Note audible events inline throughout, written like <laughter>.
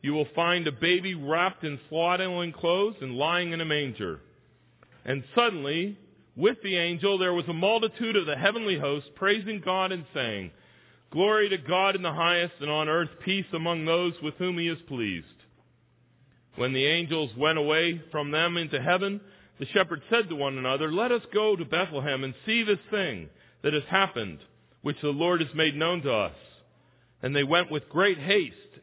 You will find a baby wrapped in swaddling clothes and lying in a manger. And suddenly, with the angel, there was a multitude of the heavenly host praising God and saying, Glory to God in the highest, and on earth peace among those with whom he is pleased. When the angels went away from them into heaven, the shepherds said to one another, Let us go to Bethlehem and see this thing that has happened, which the Lord has made known to us. And they went with great haste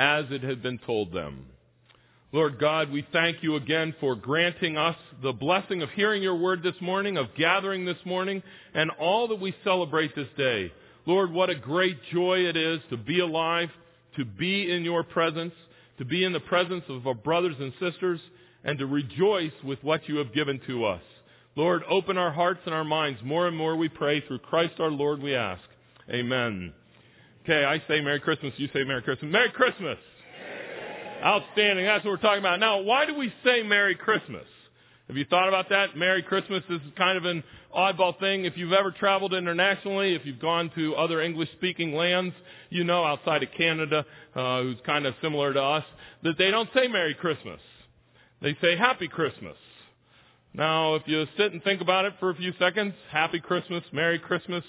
as it had been told them. Lord God, we thank you again for granting us the blessing of hearing your word this morning, of gathering this morning, and all that we celebrate this day. Lord, what a great joy it is to be alive, to be in your presence, to be in the presence of our brothers and sisters, and to rejoice with what you have given to us. Lord, open our hearts and our minds more and more, we pray. Through Christ our Lord, we ask. Amen. Okay, I say Merry Christmas, you say Merry Christmas. Merry Christmas! Outstanding. That's what we're talking about. Now, why do we say Merry Christmas? Have you thought about that? Merry Christmas is kind of an oddball thing. If you've ever traveled internationally, if you've gone to other English-speaking lands, you know outside of Canada, uh, who's kind of similar to us, that they don't say Merry Christmas. They say Happy Christmas. Now, if you sit and think about it for a few seconds, Happy Christmas, Merry Christmas,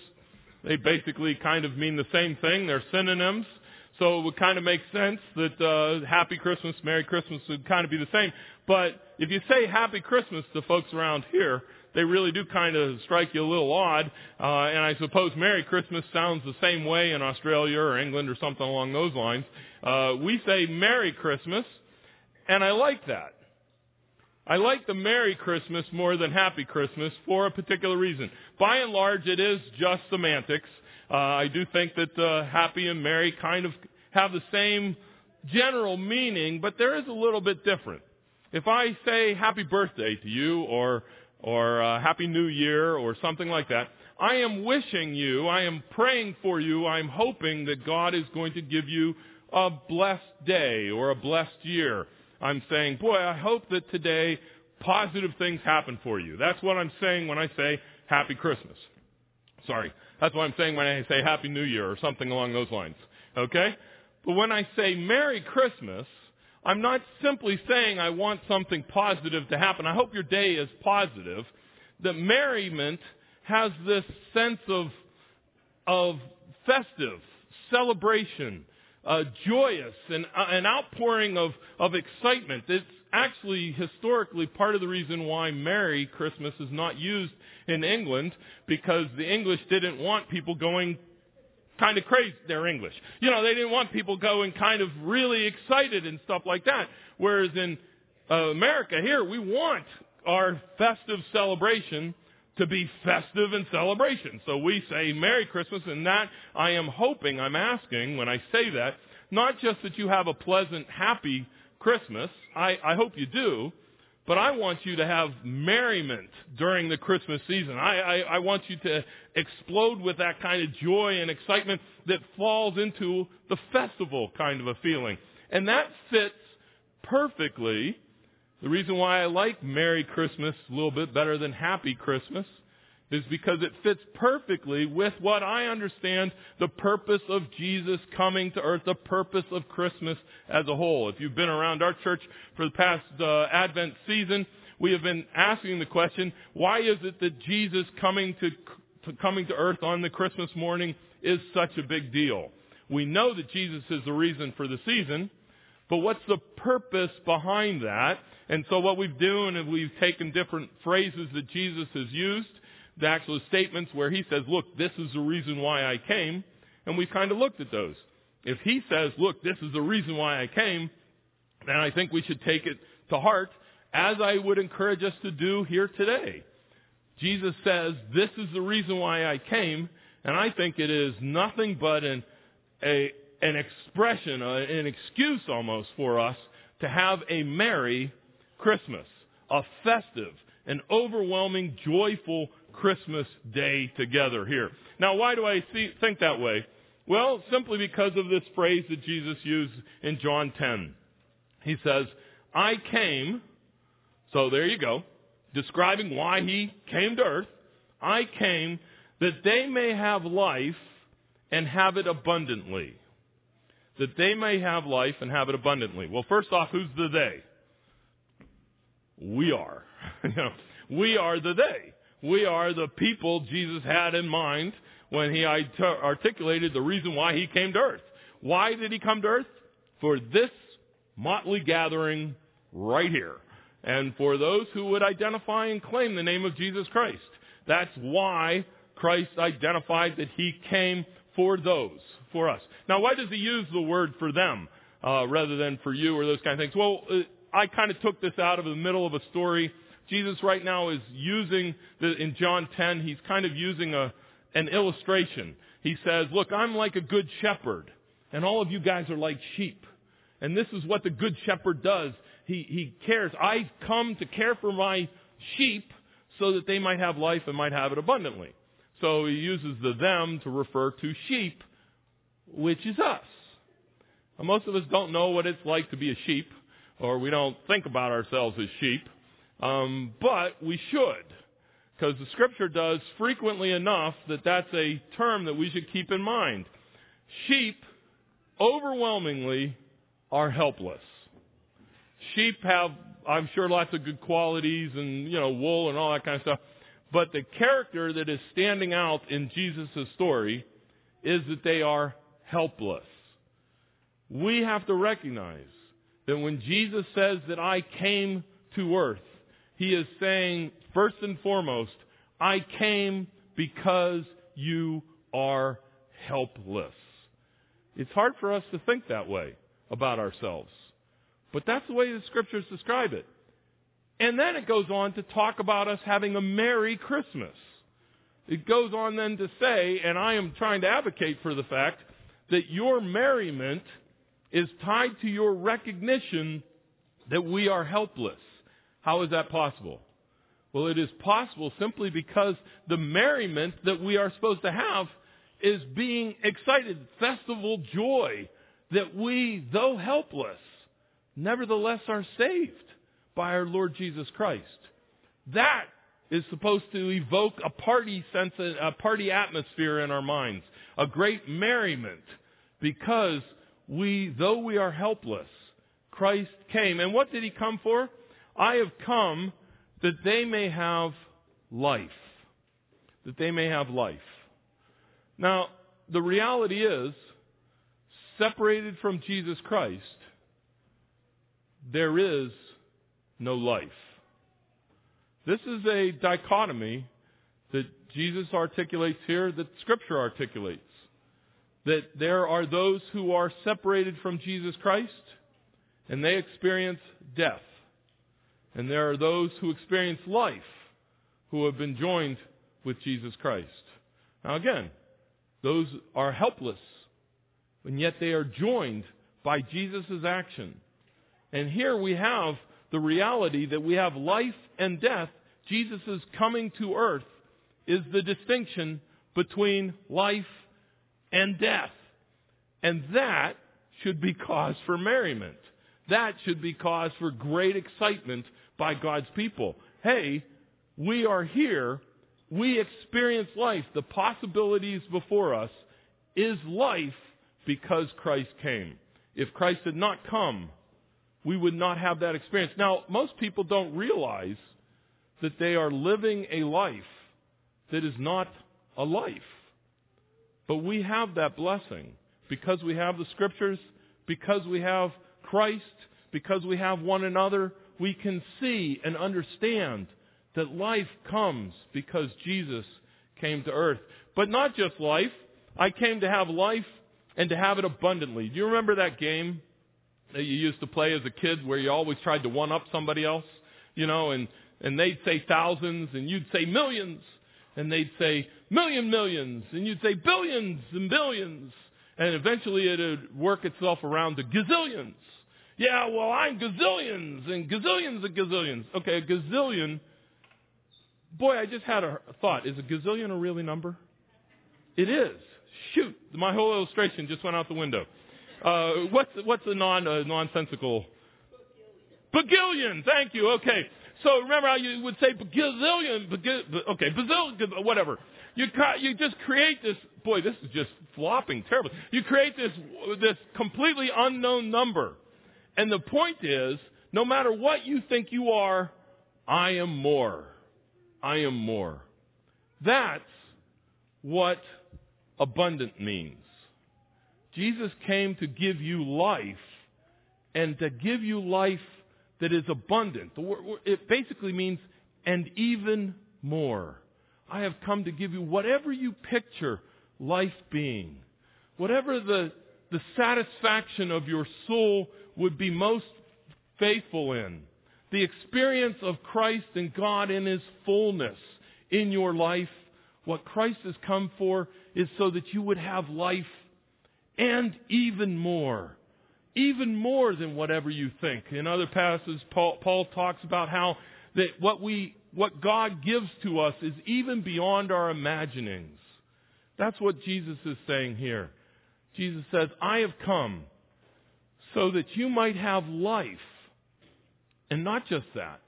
they basically kind of mean the same thing. They're synonyms. So it would kind of make sense that uh, Happy Christmas, Merry Christmas would kind of be the same. But if you say Happy Christmas to folks around here, they really do kind of strike you a little odd. Uh, and I suppose Merry Christmas sounds the same way in Australia or England or something along those lines. Uh, we say Merry Christmas, and I like that. I like the Merry Christmas more than Happy Christmas for a particular reason. By and large, it is just semantics. Uh, I do think that uh, happy and merry kind of have the same general meaning, but there is a little bit different. If I say happy birthday to you or, or uh, happy new year or something like that, I am wishing you, I am praying for you, I'm hoping that God is going to give you a blessed day or a blessed year. I'm saying, boy, I hope that today positive things happen for you. That's what I'm saying when I say happy Christmas. Sorry. That's what I'm saying when I say happy new year or something along those lines. Okay? But when I say Merry Christmas, I'm not simply saying I want something positive to happen. I hope your day is positive. The merriment has this sense of, of festive, celebration, uh, joyous, and uh, an outpouring of, of excitement. It's actually historically part of the reason why Merry Christmas is not used in England because the English didn't want people going kind of crazy, their English. You know, they didn't want people going kind of really excited and stuff like that. Whereas in uh, America here, we want our festive celebration to be festive and celebration. So we say Merry Christmas and that I am hoping, I'm asking when I say that, not just that you have a pleasant, happy Christmas. I, I hope you do. But I want you to have merriment during the Christmas season. I, I, I want you to explode with that kind of joy and excitement that falls into the festival kind of a feeling. And that fits perfectly. The reason why I like Merry Christmas a little bit better than Happy Christmas is because it fits perfectly with what I understand the purpose of Jesus coming to earth, the purpose of Christmas as a whole. If you've been around our church for the past uh, Advent season, we have been asking the question, why is it that Jesus coming to, to coming to earth on the Christmas morning is such a big deal? We know that Jesus is the reason for the season, But what's the purpose behind that? And so what we've done is we've taken different phrases that Jesus has used, the actual statements where he says, look, this is the reason why I came, and we've kind of looked at those. If he says, look, this is the reason why I came, then I think we should take it to heart, as I would encourage us to do here today. Jesus says, this is the reason why I came, and I think it is nothing but an, a, an expression, uh, an excuse almost for us to have a merry Christmas, a festive, an overwhelming, joyful Christmas day together here. Now, why do I see, think that way? Well, simply because of this phrase that Jesus used in John 10. He says, I came, so there you go, describing why he came to earth. I came that they may have life and have it abundantly. That they may have life and have it abundantly. Well, first off, who's the they? We are. <laughs> we are the they. We are the people Jesus had in mind when he articulated the reason why he came to earth. Why did he come to earth? For this motley gathering right here. And for those who would identify and claim the name of Jesus Christ. That's why Christ identified that he came for those, for us. Now, why does he use the word for them uh, rather than for you or those kind of things? Well, uh, I kind of took this out of the middle of a story. Jesus right now is using, the, in John 10, he's kind of using a, an illustration. He says, look, I'm like a good shepherd, and all of you guys are like sheep. And this is what the good shepherd does. He, he cares. I come to care for my sheep so that they might have life and might have it abundantly. So he uses the them to refer to sheep, which is us. Now, most of us don't know what it's like to be a sheep or we don't think about ourselves as sheep, um, but we should, because the Scripture does frequently enough that that's a term that we should keep in mind. Sheep overwhelmingly are helpless. Sheep have, I'm sure, lots of good qualities and you know wool and all that kind of stuff, but the character that is standing out in Jesus' story is that they are helpless. We have to recognize that when Jesus says that I came to earth, he is saying, first and foremost, I came because you are helpless. It's hard for us to think that way about ourselves. But that's the way the scriptures describe it. And then it goes on to talk about us having a Merry Christmas. It goes on then to say, and I am trying to advocate for the fact that your merriment is tied to your recognition that we are helpless. How is that possible? Well, it is possible simply because the merriment that we are supposed to have is being excited, festival joy, that we, though helpless, nevertheless are saved by our Lord Jesus Christ. That is supposed to evoke a party sense, a party atmosphere in our minds, a great merriment, because we, though we are helpless, Christ came. And what did he come for? I have come that they may have life. That they may have life. Now, the reality is, separated from Jesus Christ, there is no life. This is a dichotomy that Jesus articulates here, that Scripture articulates that there are those who are separated from Jesus Christ and they experience death. And there are those who experience life who have been joined with Jesus Christ. Now again, those are helpless, and yet they are joined by Jesus' action. And here we have the reality that we have life and death. Jesus' coming to earth is the distinction between life and death. And that should be cause for merriment. That should be cause for great excitement by God's people. Hey, we are here. We experience life. The possibilities before us is life because Christ came. If Christ had not come, we would not have that experience. Now, most people don't realize that they are living a life that is not a life. But we have that blessing because we have the scriptures, because we have Christ, because we have one another, we can see and understand that life comes because Jesus came to earth. But not just life. I came to have life and to have it abundantly. Do you remember that game that you used to play as a kid where you always tried to one up somebody else? You know, and, and they'd say thousands and you'd say millions. And they'd say million millions. And you'd say billions and billions. And eventually it'd work itself around to gazillions. Yeah, well, I'm gazillions and gazillions and gazillions. Okay, a gazillion. Boy, I just had a thought. Is a gazillion a really number? It is. Shoot, my whole illustration just went out the window. Uh, what's what's the non uh, nonsensical? Bagillion. Thank you. Okay. So remember how you would say gazillion, okay, bazillion, whatever. You you just create this. Boy, this is just flopping terribly. You create this this completely unknown number, and the point is, no matter what you think you are, I am more. I am more. That's what abundant means. Jesus came to give you life and to give you life that is abundant. It basically means, and even more. I have come to give you whatever you picture life being, whatever the, the satisfaction of your soul would be most faithful in, the experience of Christ and God in His fullness in your life. What Christ has come for is so that you would have life and even more. Even more than whatever you think. In other passages, Paul, Paul talks about how that what we, what God gives to us is even beyond our imaginings. That's what Jesus is saying here. Jesus says, I have come so that you might have life. And not just that,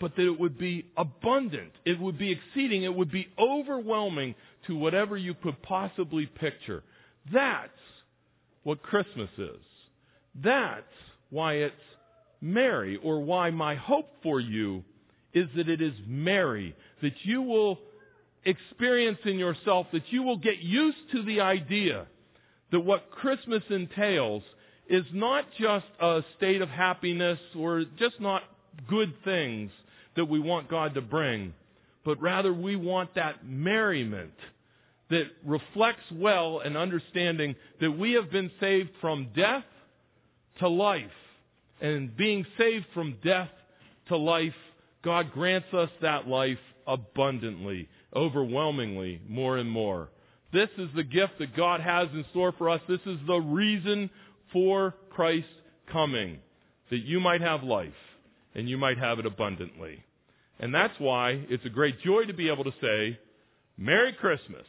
but that it would be abundant. It would be exceeding. It would be overwhelming to whatever you could possibly picture. That's what Christmas is. That's why it's merry, or why my hope for you is that it is merry, that you will experience in yourself, that you will get used to the idea that what Christmas entails is not just a state of happiness or just not good things that we want God to bring, but rather we want that merriment that reflects well an understanding that we have been saved from death to life. And being saved from death to life, God grants us that life abundantly, overwhelmingly, more and more. This is the gift that God has in store for us. This is the reason for Christ's coming, that you might have life and you might have it abundantly. And that's why it's a great joy to be able to say, Merry Christmas